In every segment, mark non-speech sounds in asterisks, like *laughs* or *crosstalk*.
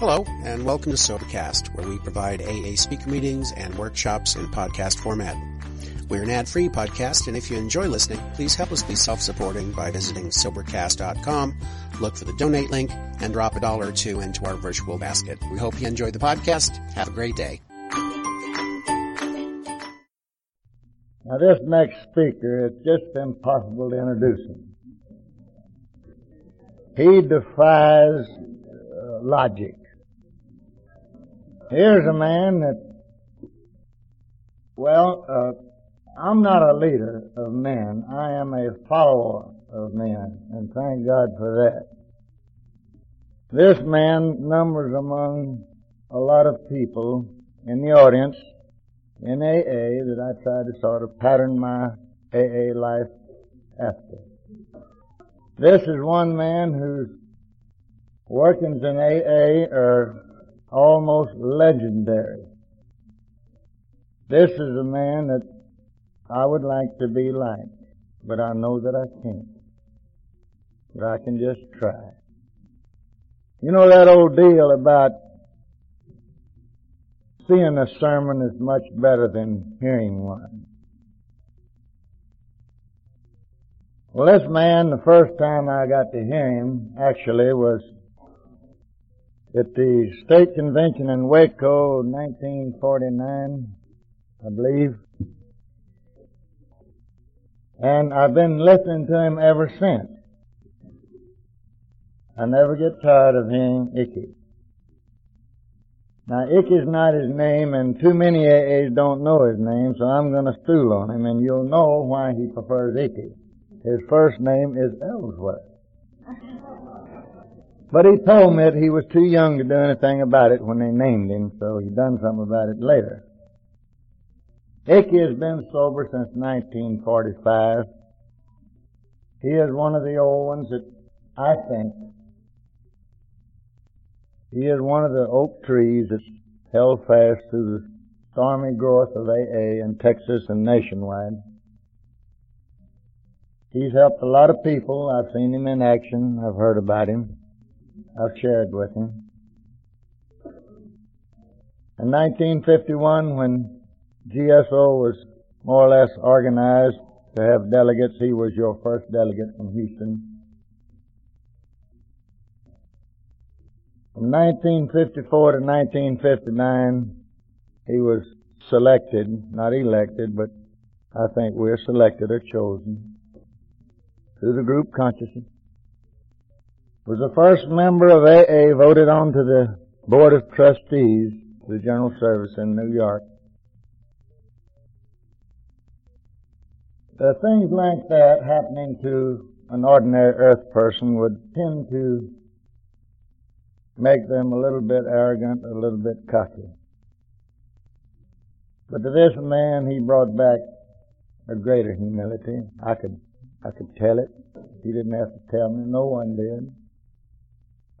Hello, and welcome to Sobercast, where we provide AA speaker meetings and workshops in podcast format. We're an ad-free podcast, and if you enjoy listening, please help us be self-supporting by visiting Sobercast.com, look for the donate link, and drop a dollar or two into our virtual basket. We hope you enjoy the podcast. Have a great day. Now this next speaker, it's just impossible to introduce him. He defies uh, logic. Here's a man that, well, uh, I'm not a leader of men. I am a follower of men, and thank God for that. This man numbers among a lot of people in the audience in AA that I try to sort of pattern my AA life after. This is one man whose workings in AA are almost legendary. This is a man that I would like to be like, but I know that I can't. But I can just try. You know that old deal about seeing a sermon is much better than hearing one. Well, this man, the first time I got to hear him, actually was at the state convention in Waco, 1949, I believe. And I've been listening to him ever since. I never get tired of hearing Icky. Now, Icky's not his name, and too many AAs don't know his name, so I'm going to stool on him, and you'll know why he prefers Icky. His first name is Ellsworth. But he told me that he was too young to do anything about it when they named him, so he done something about it later. Icky has been sober since 1945. He is one of the old ones that I think he is one of the oak trees that's held fast through the stormy growth of AA in Texas and nationwide. He's helped a lot of people. I've seen him in action. I've heard about him. I've shared with him. In 1951, when GSO was more or less organized to have delegates, he was your first delegate from Houston. From 1954 to 1959, he was selected, not elected, but I think we're selected or chosen through the group consciousness was the first member of AA voted on to the Board of Trustees, the General Service in New York. The things like that happening to an ordinary earth person would tend to make them a little bit arrogant, a little bit cocky. But to this man, he brought back a greater humility. I could, I could tell it. He didn't have to tell me. No one did.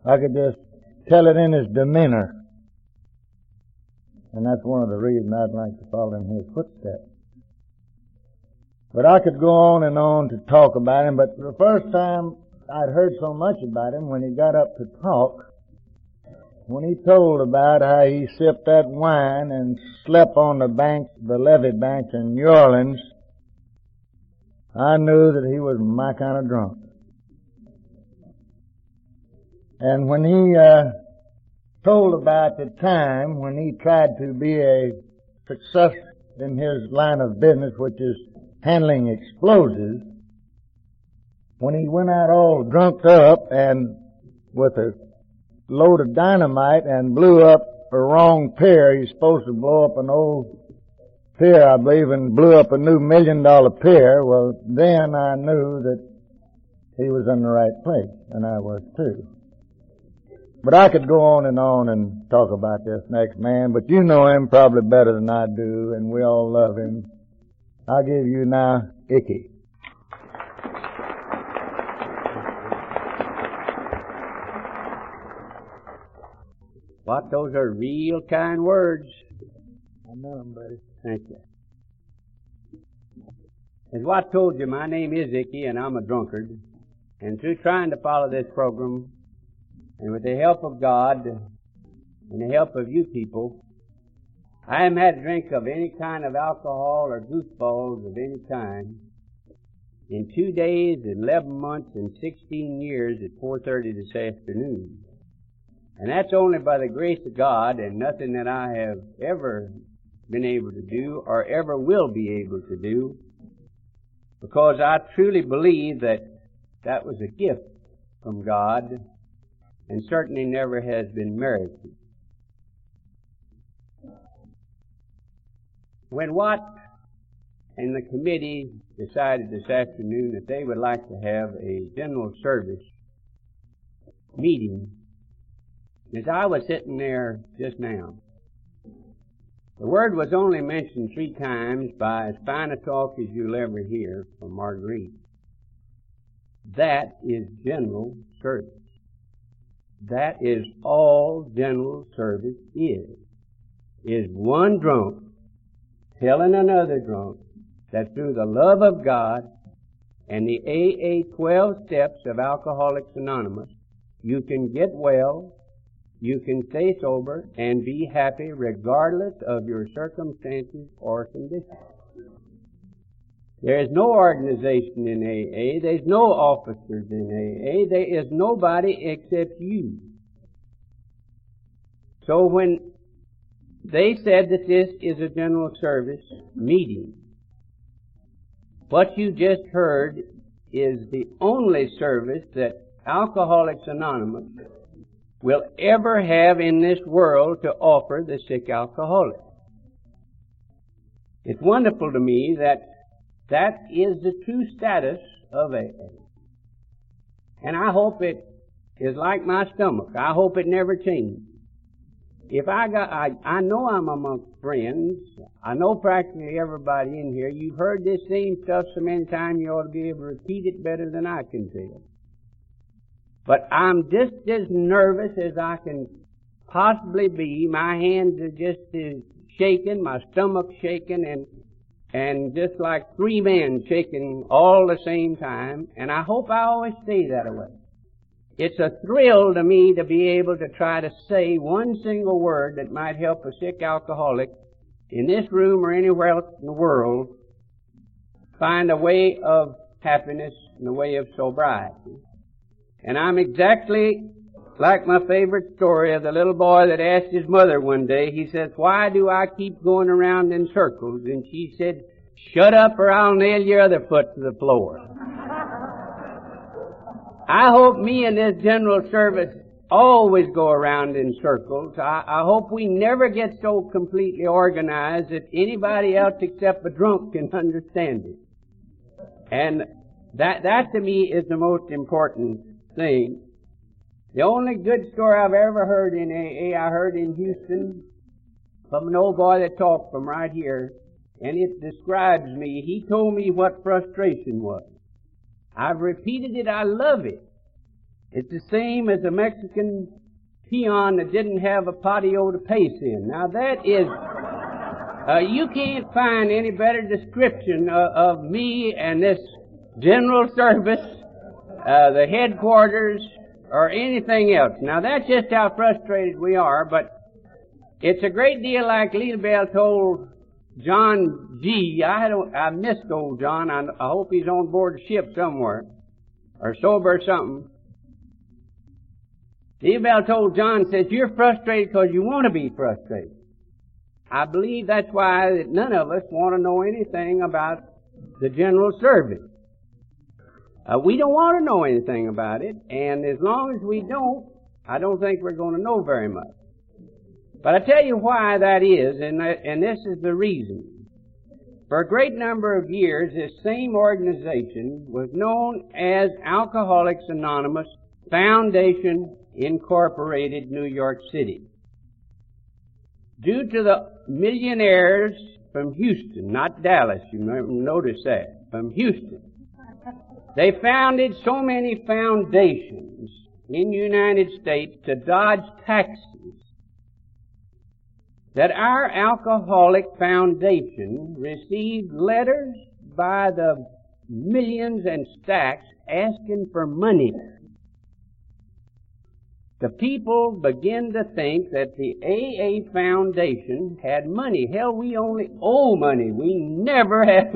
I could just tell it in his demeanor. And that's one of the reasons I'd like to follow in his footsteps. But I could go on and on to talk about him, but the first time I'd heard so much about him when he got up to talk, when he told about how he sipped that wine and slept on the banks, the levee banks in New Orleans, I knew that he was my kind of drunk. And when he uh, told about the time when he tried to be a success in his line of business, which is handling explosives, when he went out all drunk up and with a load of dynamite and blew up a wrong pier, he's supposed to blow up an old pier, I believe, and blew up a new million dollar pier, well, then I knew that he was in the right place, and I was too. But I could go on and on and talk about this next man, but you know him probably better than I do, and we all love him. I'll give you now Icky. What, those are real kind words. I know him, buddy. Thank you. As Watt told you, my name is Icky, and I'm a drunkard. And through trying to follow this program, and with the help of God, and the help of you people, I haven't had a drink of any kind of alcohol or goofballs of any kind. In two days, 11 months, and 16 years at 4.30 this afternoon. And that's only by the grace of God and nothing that I have ever been able to do or ever will be able to do. Because I truly believe that that was a gift from God and certainly never has been merited. When Watt and the committee decided this afternoon that they would like to have a general service meeting, as I was sitting there just now, the word was only mentioned three times by as fine a talk as you'll ever hear from Marguerite. That is general service. That is all general service is. Is one drunk telling another drunk that through the love of God and the AA 12 steps of Alcoholics Anonymous, you can get well, you can stay sober and be happy regardless of your circumstances or conditions. There is no organization in AA. There's no officers in AA. There is nobody except you. So when they said that this is a general service meeting, what you just heard is the only service that Alcoholics Anonymous will ever have in this world to offer the sick alcoholic. It's wonderful to me that that is the true status of AA. And I hope it is like my stomach. I hope it never changes. If I got, I, I know I'm amongst friends. I know practically everybody in here. You've heard this same stuff so many times you ought to be able to repeat it better than I can tell. But I'm just as nervous as I can possibly be. My hands are just as shaking, my stomach's shaking, and and just like three men shaking all the same time. And I hope I always stay that way. It's a thrill to me to be able to try to say one single word that might help a sick alcoholic in this room or anywhere else in the world find a way of happiness and a way of sobriety. And I'm exactly like my favorite story of the little boy that asked his mother one day, he says, why do I keep going around in circles? And she said, shut up or I'll nail your other foot to the floor. I hope me and this general service always go around in circles. I, I hope we never get so completely organized that anybody else except a drunk can understand it. And that, that to me is the most important thing. The only good story I've ever heard in AA, I heard in Houston from an old boy that talked from right here, and it describes me. He told me what frustration was. I've repeated it, I love it. It's the same as a Mexican peon that didn't have a patio to pace in. Now that is, uh, you can't find any better description of, of me and this general service uh, the headquarters, or anything else. Now that's just how frustrated we are, but it's a great deal like Lita Bell told John G. I don't, I missed old John. I, I hope he's on board ship somewhere, or sober or something. Lita Bell told John, says, you're frustrated because you want to be frustrated. I believe that's why that none of us want to know anything about the general service. Uh, we don't want to know anything about it, and as long as we don't, I don't think we're going to know very much. But I tell you why that is, and, that, and this is the reason. For a great number of years, this same organization was known as Alcoholics Anonymous Foundation Incorporated, New York City. Due to the millionaires from Houston, not Dallas, you notice that, from Houston, they founded so many foundations in the United States to dodge taxes that our alcoholic foundation received letters by the millions and stacks asking for money. the people begin to think that the AA Foundation had money. Hell, we only owe money. We never *laughs* have,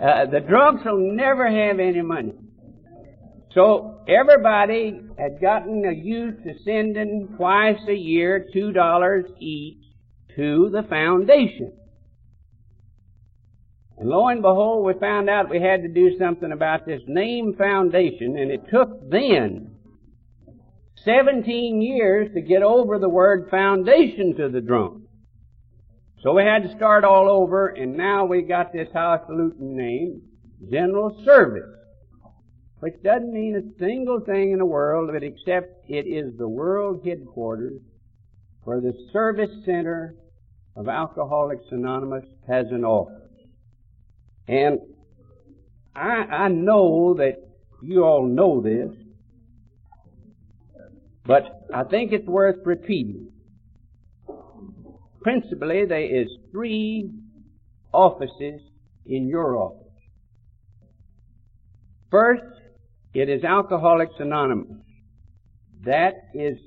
uh, the drunks will never have any money. So everybody had gotten used to sending twice a year two dollars each to the foundation. And lo and behold, we found out we had to do something about this name foundation, and it took then 17 years to get over the word foundation to the drum. So we had to start all over, and now we got this highfalutin name, General Service, which doesn't mean a single thing in the world, but except it is the world headquarters where the Service Center of Alcoholics Anonymous has an office. And I, I know that you all know this, but I think it's worth repeating. Principally, there is three offices in your office. First, it is Alcoholics Anonymous. That is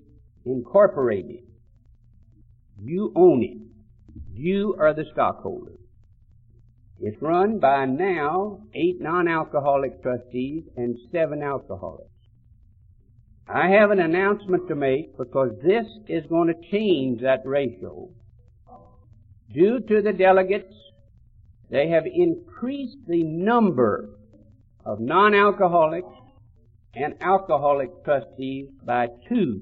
incorporated. You own it. You are the stockholder. It's run by now eight non-alcoholic trustees and seven alcoholics. I have an announcement to make because this is going to change that ratio. Due to the delegates, they have increased the number of non-alcoholic and alcoholic trustees by two.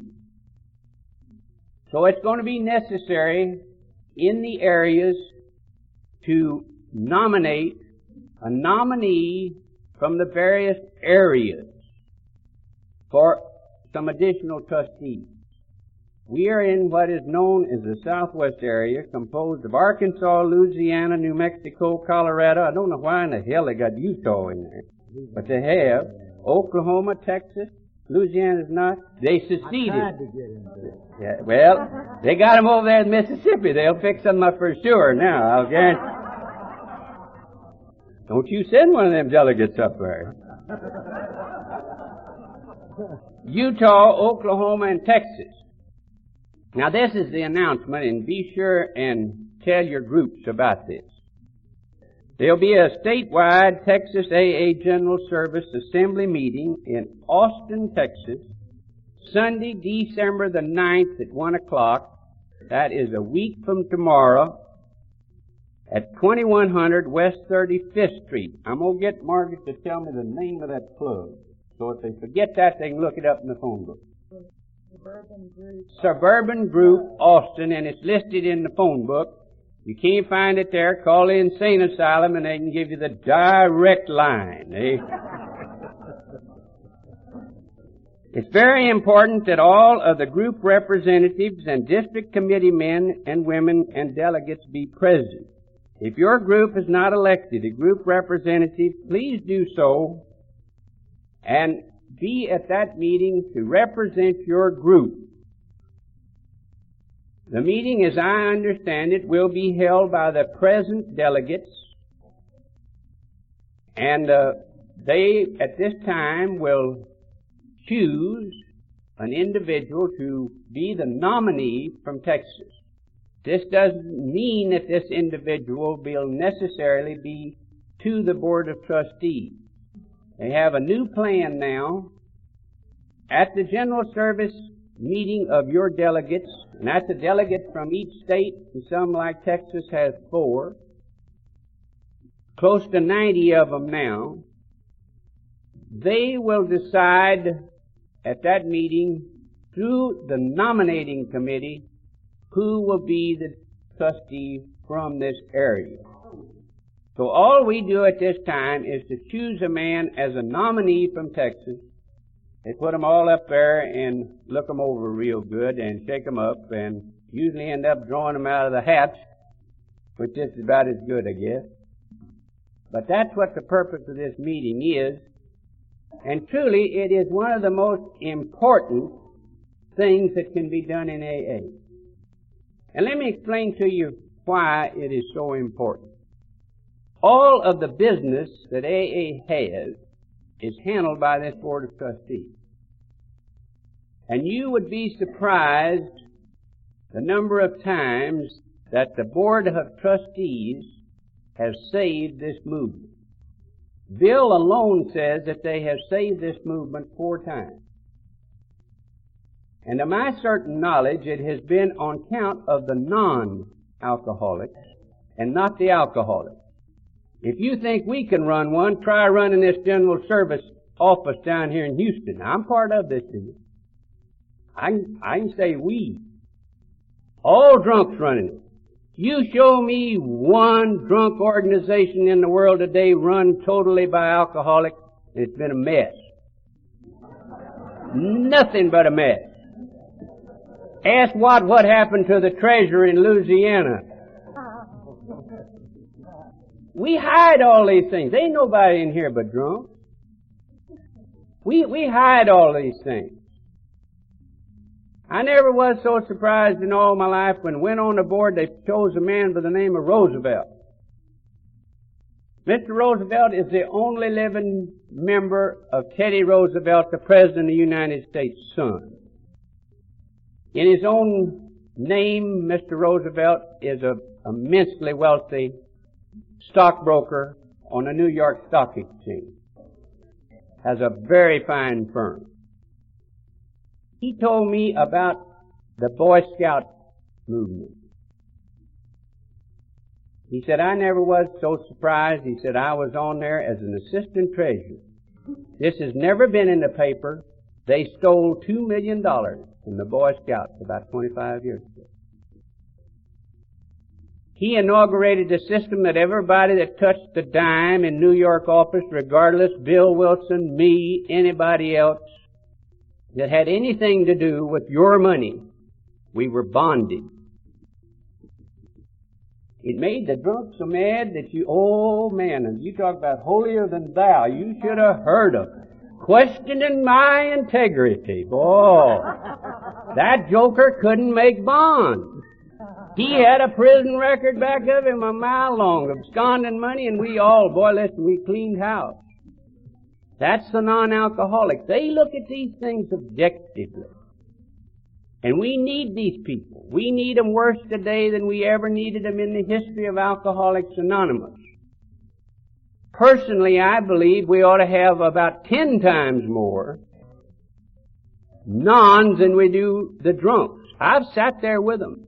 So it's going to be necessary in the areas to nominate a nominee from the various areas for some additional trustees. We are in what is known as the Southwest area, composed of Arkansas, Louisiana, New Mexico, Colorado. I don't know why in the hell they got Utah in there, but they have Oklahoma, Texas, Louisiana's not. They seceded. I tried to get into. Yeah, well, they got them over there in Mississippi. They'll fix them up for sure now. I'll guarantee. Don't you send one of them delegates up there. Utah, Oklahoma, and Texas. Now this is the announcement, and be sure and tell your groups about this. There'll be a statewide Texas AA General Service Assembly meeting in Austin, Texas, Sunday, December the 9th at 1 o'clock. That is a week from tomorrow at 2100 West 35th Street. I'm going to get Margaret to tell me the name of that club. So if they forget that, they can look it up in the phone book. Suburban Group. Suburban Group Austin, and it's listed in the phone book. You can't find it there, call the insane asylum and they can give you the direct line. Eh? *laughs* it's very important that all of the group representatives and district committee men and women and delegates be present. If your group is not elected a group representative, please do so and be at that meeting to represent your group. The meeting, as I understand it, will be held by the present delegates, and uh, they, at this time, will choose an individual to be the nominee from Texas. This doesn't mean that this individual will necessarily be to the Board of Trustees. They have a new plan now. At the General Service meeting of your delegates, and that's a delegate from each state, and some like Texas has four, close to 90 of them now, they will decide at that meeting through the nominating committee who will be the trustee from this area. So all we do at this time is to choose a man as a nominee from Texas they put them all up there and look them over real good and shake them up and usually end up drawing them out of the hat, which is about as good, I guess. But that's what the purpose of this meeting is. And truly, it is one of the most important things that can be done in AA. And let me explain to you why it is so important. All of the business that AA has is handled by this Board of Trustees. And you would be surprised the number of times that the Board of Trustees have saved this movement. Bill alone says that they have saved this movement four times. And to my certain knowledge, it has been on count of the non-alcoholics and not the alcoholics. If you think we can run one, try running this general service office down here in Houston. I'm part of this. I can, I can say we. All drunks running it. You show me one drunk organization in the world today run totally by alcoholics, it's been a mess. Nothing but a mess. Ask what what happened to the treasure in Louisiana. We hide all these things. Ain't nobody in here but drunk. We we hide all these things. I never was so surprised in all my life when went on the board they chose a man by the name of Roosevelt. Mr. Roosevelt is the only living member of Teddy Roosevelt, the President of the United States' son. In his own name, Mr. Roosevelt is a immensely wealthy stockbroker on the New York Stock Exchange. Has a very fine firm. He told me about the Boy Scout movement. He said, I never was so surprised. He said, I was on there as an assistant treasurer. This has never been in the paper. They stole two million dollars from the Boy Scouts about 25 years ago. He inaugurated a system that everybody that touched the dime in New York office, regardless, Bill Wilson, me, anybody else, that had anything to do with your money, we were bonded. It made the drunk so mad that you, oh man, and you talk about holier than thou, you should have heard of it. Questioning my integrity. Boy, *laughs* that joker couldn't make bond. He had a prison record back of him a mile long, absconding money, and we all, boy, listen, we cleaned house. That's the non-alcoholic. They look at these things objectively. And we need these people. We need them worse today than we ever needed them in the history of Alcoholics Anonymous. Personally, I believe we ought to have about ten times more nons than we do the drunks. I've sat there with them.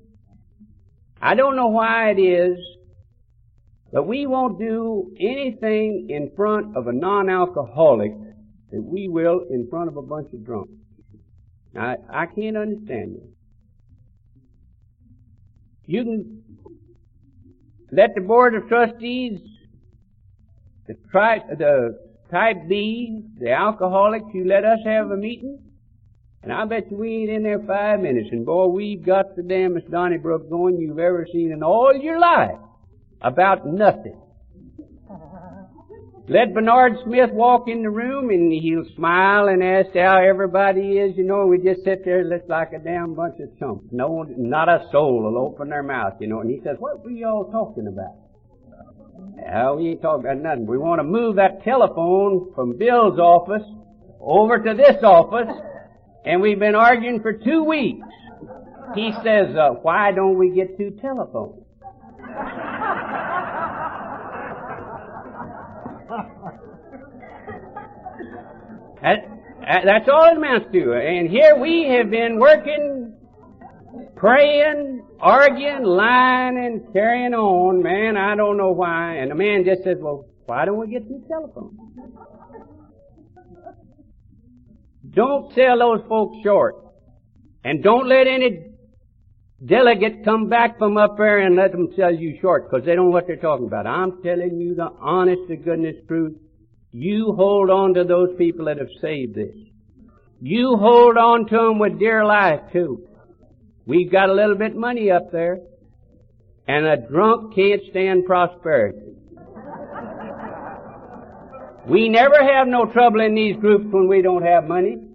I don't know why it is but we won't do anything in front of a non-alcoholic that we will in front of a bunch of drunks. I, I can't understand this. You can let the board of trustees, the, tri- the type B, the alcoholics, you let us have a meeting, and I bet you we ain't in there five minutes, and boy, we've got the damnest Donnybrook going you've ever seen in all your life about nothing. Let Bernard Smith walk in the room and he'll smile and ask how everybody is, you know, and we just sit there just like a damn bunch of chumps. No not a soul will open their mouth, you know, and he says, what were y'all talking about? Well, we ain't talking about nothing. We want to move that telephone from Bill's office over to this office, and we've been arguing for two weeks. He says, uh, why don't we get two telephones? That, that's all it amounts to. And here we have been working, praying, arguing, lying, and carrying on. Man, I don't know why. And the man just says, well, why don't we get two telephones? Don't sell those folks short. And don't let any delegate come back from up there and let them sell you short because they don't know what they're talking about. I'm telling you the honest to goodness truth. You hold on to those people that have saved this. You hold on to them with dear life too. We've got a little bit money up there, and a drunk can't stand prosperity. we never have no trouble in these groups when we don't have money.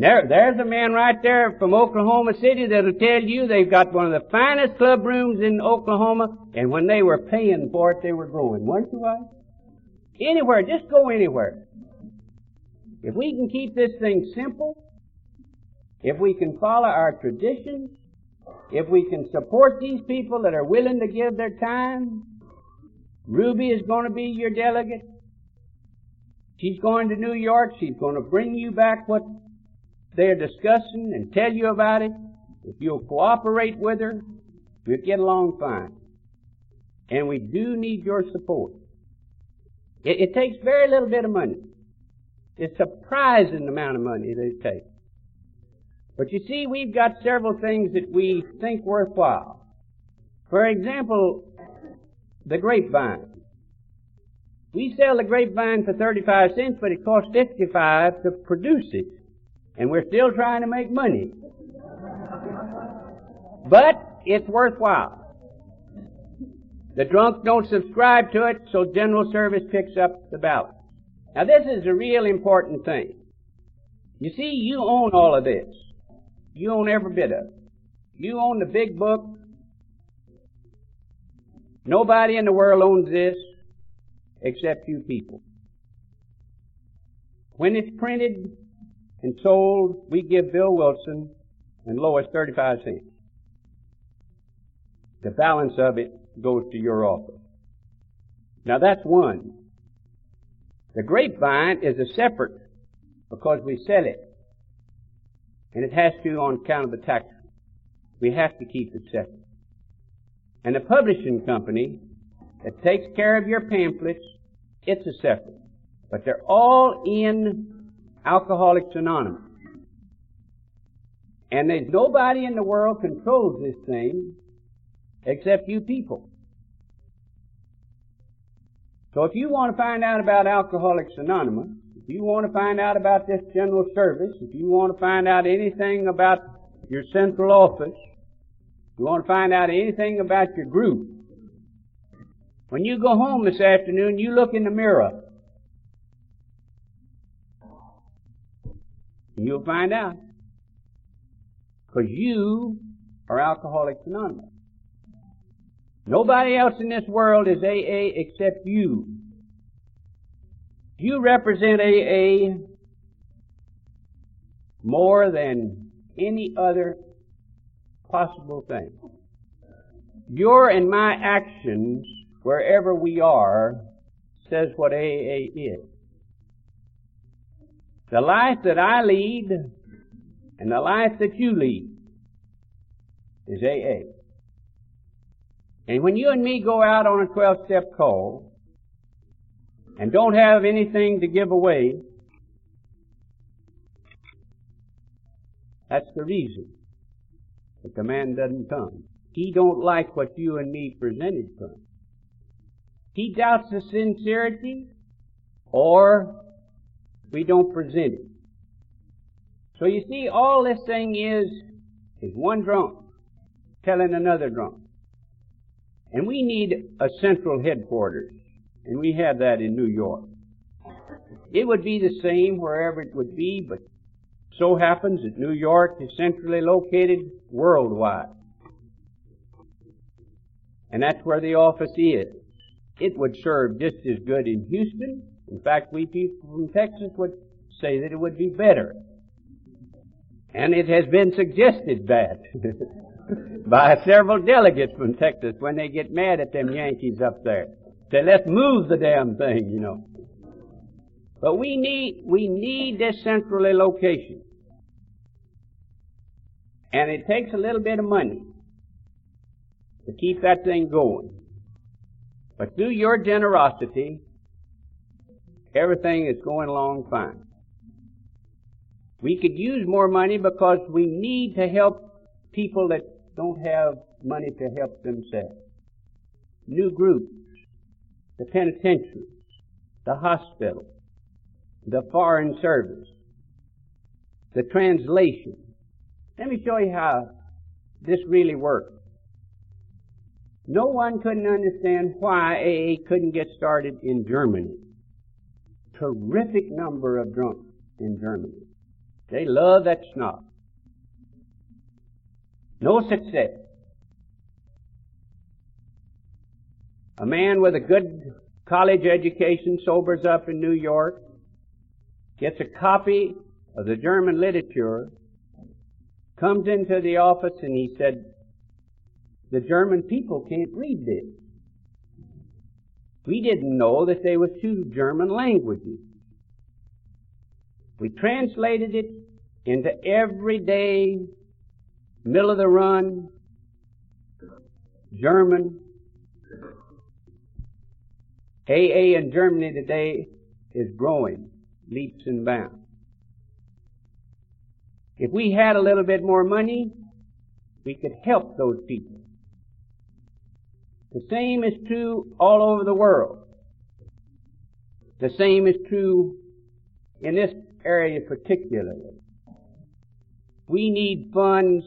There, there's a man right there from Oklahoma City that'll tell you they've got one of the finest club rooms in Oklahoma, and when they were paying for it, they were going. Weren't you right? Anywhere, just go anywhere. If we can keep this thing simple, if we can follow our traditions, if we can support these people that are willing to give their time, Ruby is going to be your delegate. She's going to New York. She's going to bring you back what they're discussing and tell you about it. If you'll cooperate with her, we'll get along fine. And we do need your support. It, it takes very little bit of money. It's surprising the amount of money that it takes. But you see, we've got several things that we think worthwhile. For example, the grapevine. We sell the grapevine for 35 cents, but it costs 55 to produce it. And we're still trying to make money. But it's worthwhile. The drunk don't subscribe to it, so general service picks up the balance. Now this is a real important thing. You see, you own all of this. You own every bit of it. You own the big book. Nobody in the world owns this except you people. When it's printed and sold, we give Bill Wilson and Lois 35 cents. The balance of it goes to your office. Now that's one. The grapevine is a separate because we sell it. And it has to on account of the tax. We have to keep it separate. And the publishing company that takes care of your pamphlets, it's a separate. But they're all in Alcoholics Anonymous. And there's nobody in the world controls this thing except you people. So if you want to find out about Alcoholics Anonymous, if you want to find out about this general service, if you want to find out anything about your central office, if you want to find out anything about your group, when you go home this afternoon, you look in the mirror. You'll find out. Because you are Alcoholics Anonymous. Nobody else in this world is AA except you. You represent AA more than any other possible thing. Your and my actions, wherever we are, says what AA is. The life that I lead and the life that you lead is AA. And when you and me go out on a 12 step call and don't have anything to give away, that's the reason that the man doesn't come. He don't like what you and me presented to him. He doubts the sincerity or we don't present it. So you see, all this thing is, is one drunk telling another drunk. And we need a central headquarters. And we have that in New York. It would be the same wherever it would be, but so happens that New York is centrally located worldwide. And that's where the office is. It would serve just as good in Houston. In fact, we people from Texas would say that it would be better. And it has been suggested that. *laughs* by several delegates from Texas when they get mad at them Yankees up there. Say, let's move the damn thing, you know. But we need, we need this central location. And it takes a little bit of money to keep that thing going. But through your generosity, everything is going along fine. We could use more money because we need to help people that don't have money to help themselves. New groups, the penitentiaries, the hospital, the foreign service, the translation. Let me show you how this really works. No one couldn't understand why AA couldn't get started in Germany. Terrific number of drunks in Germany. They love that schnapps. No success. A man with a good college education sobers up in New York, gets a copy of the German literature, comes into the office and he said, the German people can't read this. We didn't know that there were two German languages. We translated it into everyday, middle of the run, German. AA in Germany today is growing leaps and bounds. If we had a little bit more money, we could help those people. The same is true all over the world. The same is true in this area particularly. We need funds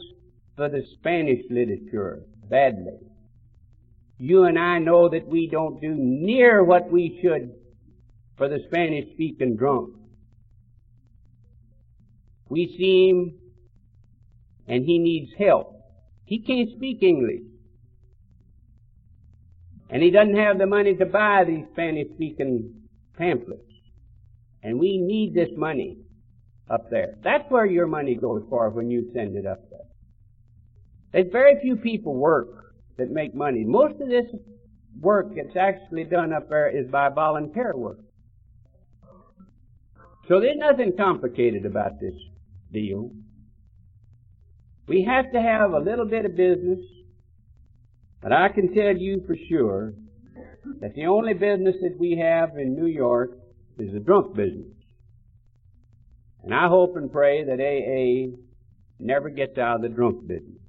for the Spanish literature badly. You and I know that we don't do near what we should for the Spanish speaking drunk. We see him and he needs help. He can't speak English. And he doesn't have the money to buy these Spanish speaking pamphlets. And we need this money up there. That's where your money goes for when you send it up there. There's very few people work that make money. Most of this work that's actually done up there is by volunteer work. So there's nothing complicated about this deal. We have to have a little bit of business, but I can tell you for sure that the only business that we have in New York is the drunk business. And I hope and pray that AA never gets out of the drunk business.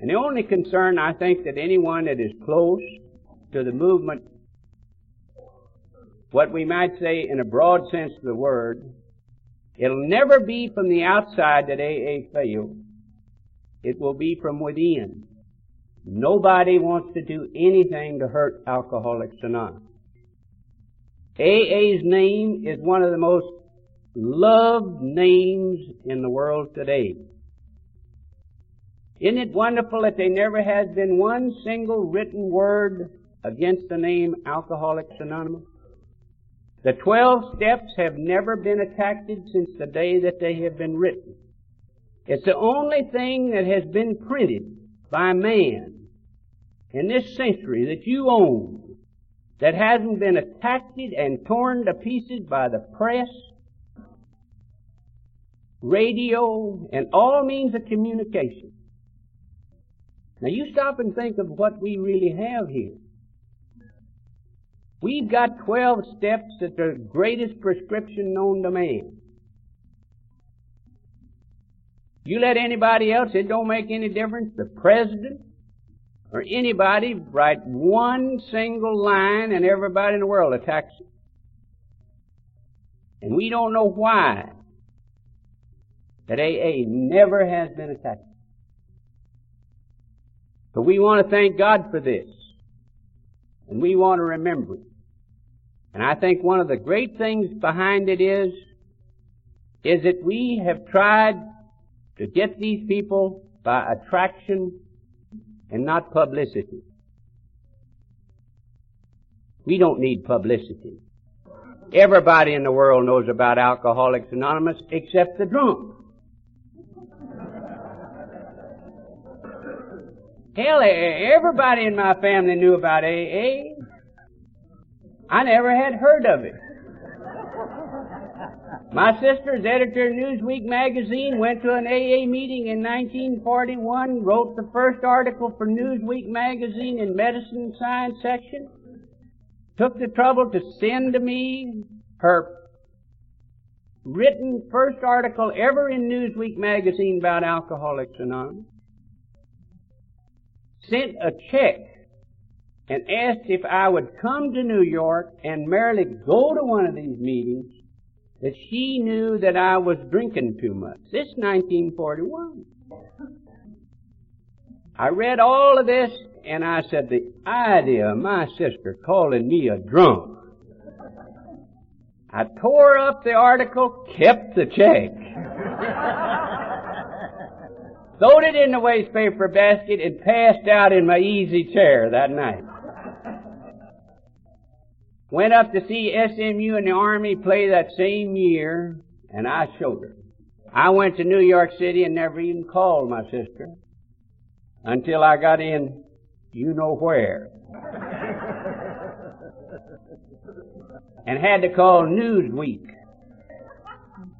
And the only concern I think that anyone that is close to the movement, what we might say in a broad sense of the word, it'll never be from the outside that AA fails. It will be from within. Nobody wants to do anything to hurt Alcoholics Anonymous. AA's name is one of the most loved names in the world today. Isn't it wonderful that there never has been one single written word against the name Alcoholics Anonymous? The twelve steps have never been attacked since the day that they have been written. It's the only thing that has been printed by man in this century that you own that hasn't been attacked and torn to pieces by the press, radio, and all means of communication. Now you stop and think of what we really have here. We've got 12 steps that are the greatest prescription known to man. You let anybody else, it don't make any difference, the president or anybody write one single line and everybody in the world attacks it. And we don't know why that AA never has been attacked. But we want to thank God for this. And we want to remember it. And I think one of the great things behind it is, is that we have tried to get these people by attraction and not publicity. We don't need publicity. Everybody in the world knows about Alcoholics Anonymous except the drunk. Hell, everybody in my family knew about AA. I never had heard of it. My sister's editor of Newsweek magazine went to an AA meeting in 1941, wrote the first article for Newsweek magazine in medicine science section, took the trouble to send to me her written first article ever in Newsweek magazine about Alcoholics Anonymous sent a check and asked if I would come to New York and merely go to one of these meetings that she knew that I was drinking too much. This 1941. I read all of this and I said, the idea of my sister calling me a drunk. I tore up the article, kept the check. *laughs* throwed it in the wastepaper basket, and passed out in my easy chair that night. Went up to see SMU and the Army play that same year, and I showed her. I went to New York City and never even called my sister until I got in you know where. *laughs* and had to call Newsweek.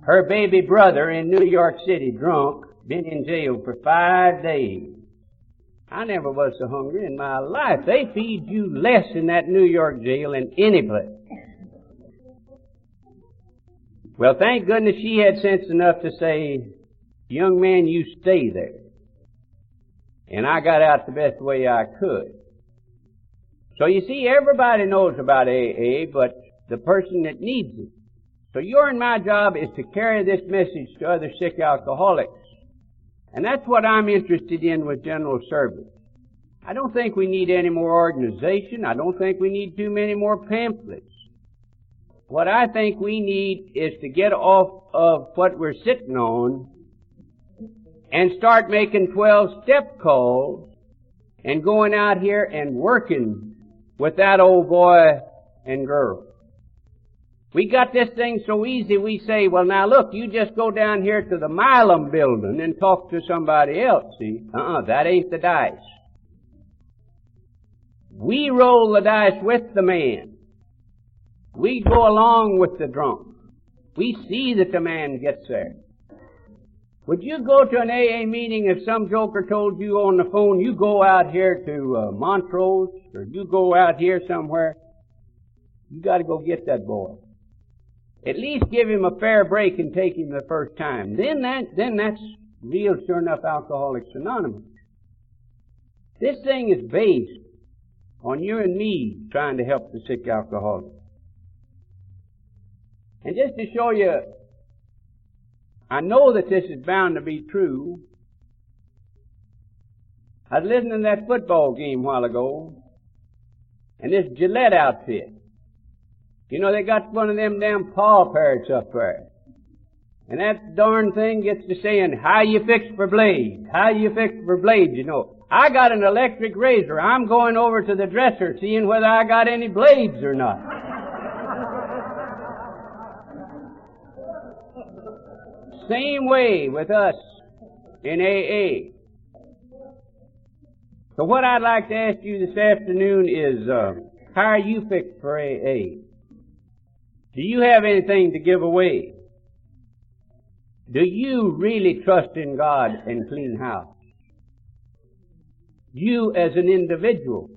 Her baby brother in New York City, drunk, been in jail for five days. I never was so hungry in my life. They feed you less in that New York jail than any place. Well, thank goodness she had sense enough to say, young man, you stay there. And I got out the best way I could. So you see, everybody knows about AA, but the person that needs it. So your and my job is to carry this message to other sick alcoholics. And that's what I'm interested in with general service. I don't think we need any more organization. I don't think we need too many more pamphlets. What I think we need is to get off of what we're sitting on and start making 12 step calls and going out here and working with that old boy and girl. We got this thing so easy we say, well now look, you just go down here to the Milam building and talk to somebody else, see? Uh-uh, that ain't the dice. We roll the dice with the man. We go along with the drunk. We see that the man gets there. Would you go to an AA meeting if some joker told you on the phone, you go out here to uh, Montrose, or you go out here somewhere? You gotta go get that boy. At least give him a fair break and take him the first time. Then that, then that's real sure enough Alcoholics Anonymous. This thing is based on you and me trying to help the sick alcoholic. And just to show you, I know that this is bound to be true. I was listening to that football game a while ago, and this Gillette outfit you know, they got one of them damn paw parrots up there. And that darn thing gets to saying, how you fix for blades? How you fix for blades, you know. I got an electric razor. I'm going over to the dresser seeing whether I got any blades or not. Same way with us in AA. So what I'd like to ask you this afternoon is, uh, how are you fixed for AA? Do you have anything to give away? Do you really trust in God and clean house? You as an individual,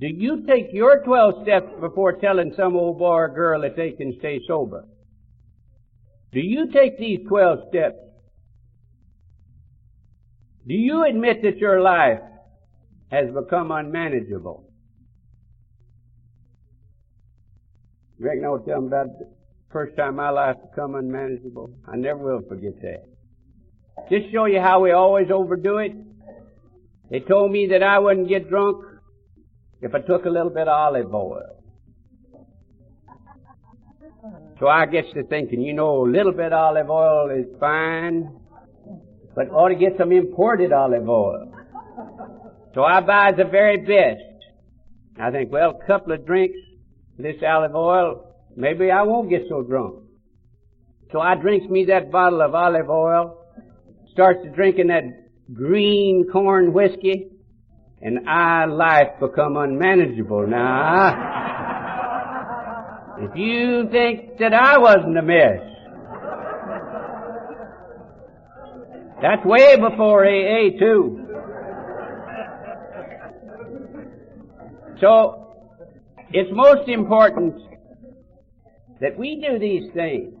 do you take your 12 steps before telling some old boy or girl that they can stay sober? Do you take these 12 steps? Do you admit that your life has become unmanageable? Reckon I'll tell about the first time my life become unmanageable? I never will forget that. Just show you how we always overdo it. They told me that I wouldn't get drunk if I took a little bit of olive oil. So I gets to thinking, you know, a little bit of olive oil is fine, but ought to get some imported olive oil. So I buy the very best. I think, well, a couple of drinks, this olive oil, maybe I won't get so drunk. So I drinks me that bottle of olive oil, starts drinking that green corn whiskey, and I life become unmanageable. Now, if you think that I wasn't a mess, that's way before AA too. So, it's most important that we do these things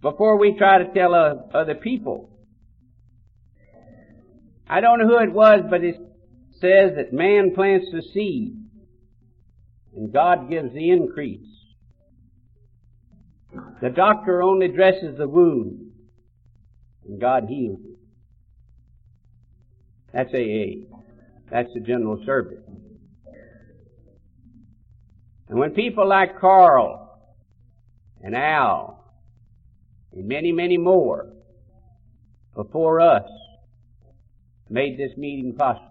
before we try to tell other people. I don't know who it was, but it says that man plants the seed and God gives the increase. The doctor only dresses the wound and God heals it. That's AA. That's the general service. And when people like Carl and Al and many, many more before us made this meeting possible.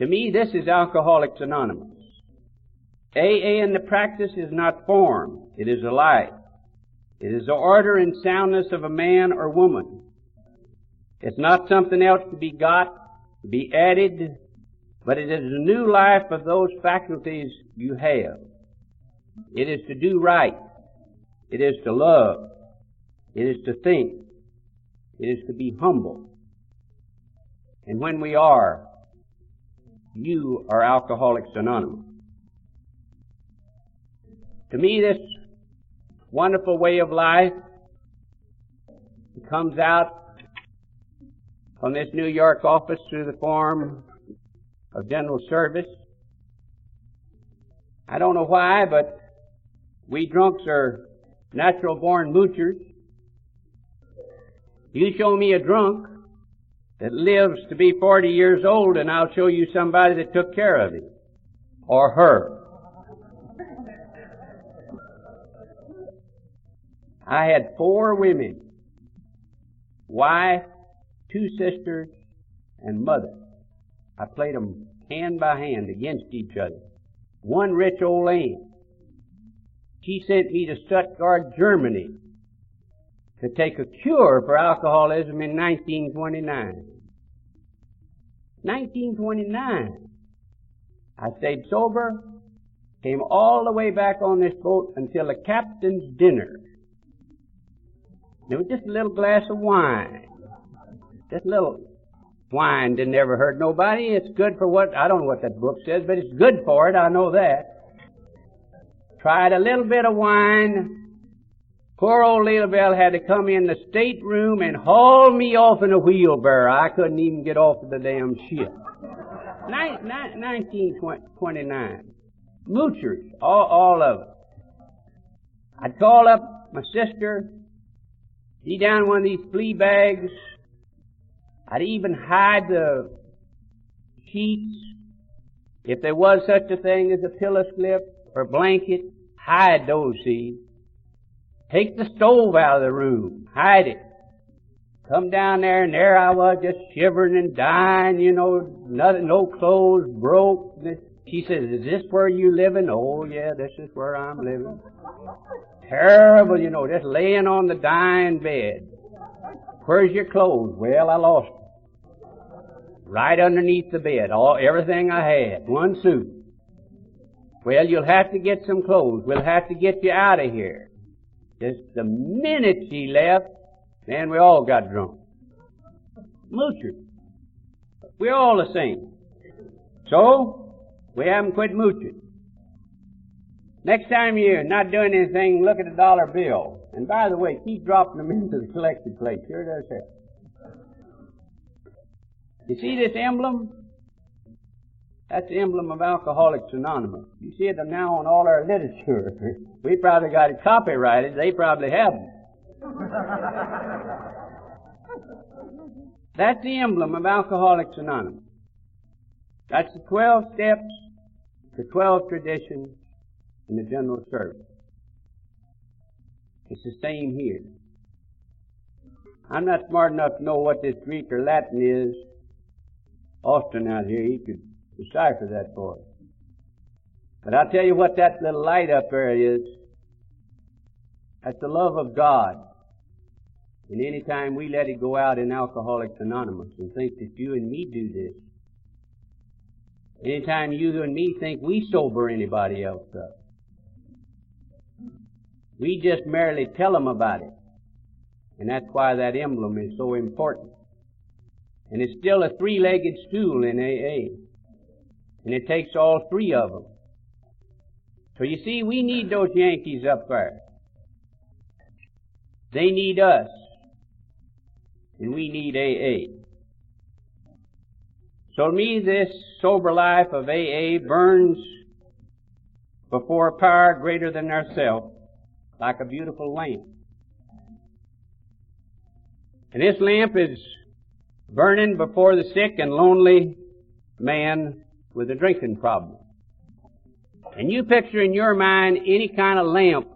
To me, this is Alcoholics Anonymous. AA in the practice is not form, it is a life. It is the order and soundness of a man or woman. It's not something else to be got, be added, but it is a new life of those faculties you have. It is to do right. It is to love. It is to think. It is to be humble. And when we are, you are Alcoholics Anonymous. To me, this wonderful way of life comes out from this New York office through the form of general service. I don't know why, but we drunks are natural born moochers. You show me a drunk that lives to be 40 years old and I'll show you somebody that took care of him. Or her. I had four women. Wife, two sisters, and mother. I played them hand by hand against each other. One rich old aunt. She sent me to Stuttgart, Germany to take a cure for alcoholism in 1929. 1929. I stayed sober, came all the way back on this boat until the captain's dinner. There was just a little glass of wine. Just a little wine didn't ever hurt nobody. It's good for what, I don't know what that book says, but it's good for it, I know that. Tried a little bit of wine. Poor old Little Bell had to come in the stateroom and haul me off in a wheelbarrow. I couldn't even get off of the damn ship. 1929. Moochers, all, all of it. I'd call up my sister, she down one of these flea bags. I'd even hide the sheets. If there was such a thing as a pillow slip or blanket, hide those, see. Take the stove out of the room. Hide it. Come down there and there I was just shivering and dying, you know, nothing, no clothes, broke. She says, is this where you living? Oh yeah, this is where I'm living terrible, you know, just laying on the dying bed. Where's your clothes? Well, I lost. Right underneath the bed. All, everything I had. One suit. Well, you'll have to get some clothes. We'll have to get you out of here. Just the minute she left, man, we all got drunk. Moochers. We're all the same. So, we haven't quit mooching. Next time you're not doing anything, look at a dollar bill. And by the way, keep dropping them *laughs* into the collected plate. Sure does help. You see this emblem? That's the emblem of Alcoholics Anonymous. You see it now on all our literature. *laughs* We probably got it copyrighted. They probably haven't. That's the emblem of Alcoholics Anonymous. That's the 12 steps, the 12 traditions, and the general service. It's the same here. I'm not smart enough to know what this Greek or Latin is. Austin out here, he could decipher that for us. But I'll tell you what that little light up there is. That's the love of God. And any time we let it go out in Alcoholics Anonymous and think that you and me do this, anytime you and me think we sober anybody else up, we just merely tell them about it. And that's why that emblem is so important. And it's still a three-legged stool in AA. And it takes all three of them. So you see, we need those Yankees up there. They need us. And we need AA. So to me, this sober life of AA burns before a power greater than ourselves like a beautiful lamp. And this lamp is burning before the sick and lonely man with a drinking problem. And you picture in your mind any kind of lamp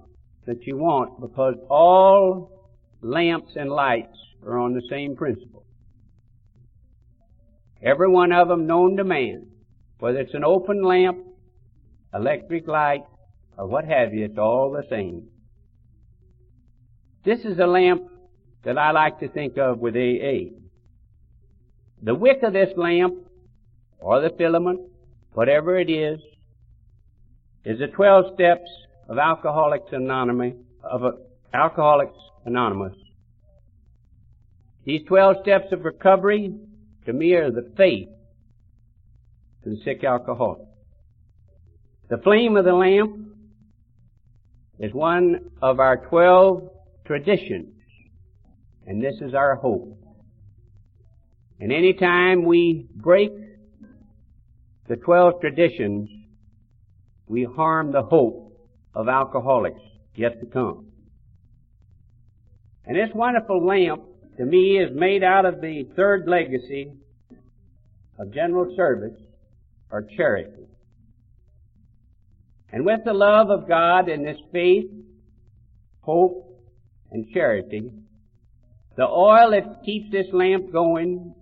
that you want because all lamps and lights are on the same principle. Every one of them known to man, whether it's an open lamp, electric light, or what have you, it's all the same. This is a lamp that I like to think of with AA. The wick of this lamp, or the filament, whatever it is, is the 12 steps of Alcoholics Anonymous, of uh, Alcoholics Anonymous. These 12 steps of recovery, to me, are the faith to the sick alcoholic. The flame of the lamp is one of our 12 traditions, and this is our hope. And any time we break the 12 traditions, we harm the hope of alcoholics yet to come. And this wonderful lamp, to me, is made out of the third legacy of general service or charity. And with the love of God and this faith, hope, and charity, the oil that keeps this lamp going,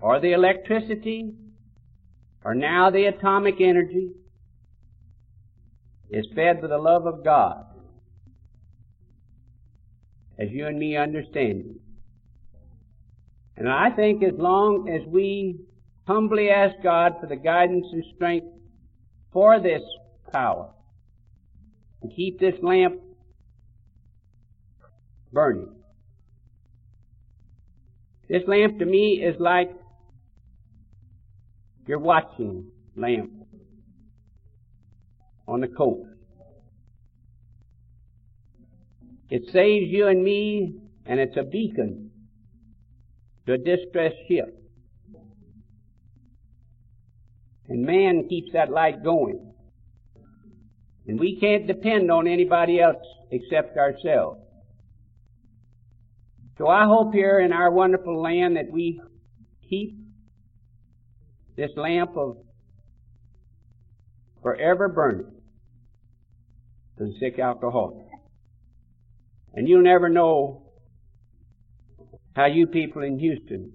or the electricity, or now the atomic energy, is fed with the love of God as you and me understand it. And I think as long as we humbly ask God for the guidance and strength for this power, and keep this lamp burning. This lamp to me is like your watching lamp on the coast. It saves you and me, and it's a beacon to a distressed ship. And man keeps that light going. And we can't depend on anybody else except ourselves. So I hope here in our wonderful land that we keep this lamp of forever burning to the sick alcoholic. And you'll never know how you people in Houston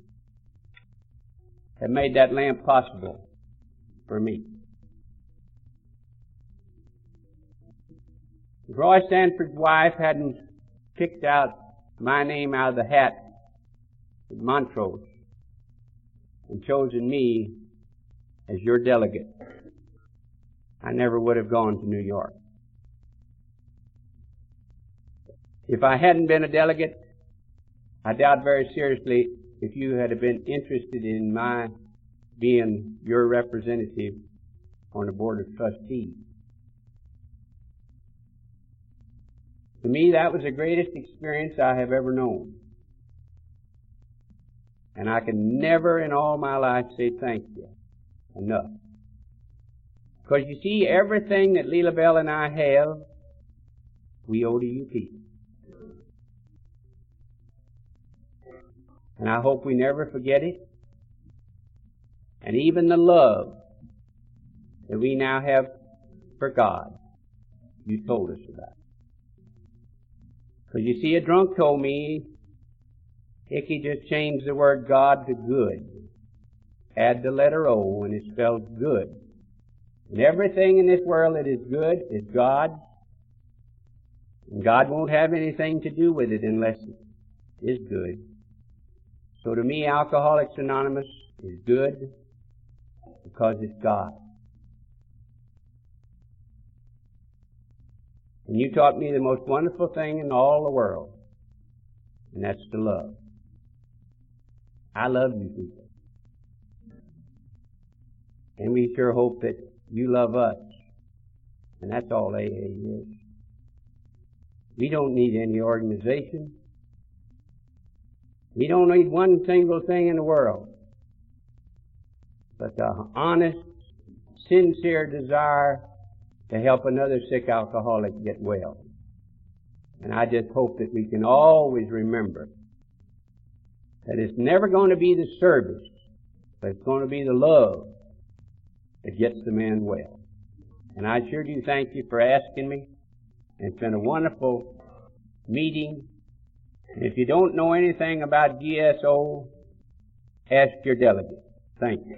have made that lamp possible for me. Roy Stanford's wife hadn't picked out my name out of the hat in Montrose and chosen me as your delegate, I never would have gone to New York. If I hadn't been a delegate, I doubt very seriously if you had been interested in my being your representative on the board of trustees. To me, that was the greatest experience I have ever known. And I can never in all my life say thank you enough. Because you see, everything that Leela Bell and I have, we owe to you people. And I hope we never forget it. And even the love that we now have for God, you told us about. Because you see, a drunk told me, Icky just changed the word God to good. Add the letter O and it spells good. And everything in this world that is good is God. And God won't have anything to do with it unless it is good. So to me, Alcoholics Anonymous is good because it's God. And you taught me the most wonderful thing in all the world, and that's to love. I love you people. And we sure hope that you love us. And that's all AA is. We don't need any organization. We don't need one single thing in the world. But the honest, sincere desire to help another sick alcoholic get well. And I just hope that we can always remember that it's never going to be the service, but it's going to be the love that gets the man well. And I sure do thank you for asking me. It's been a wonderful meeting. If you don't know anything about GSO, ask your delegate. Thank you.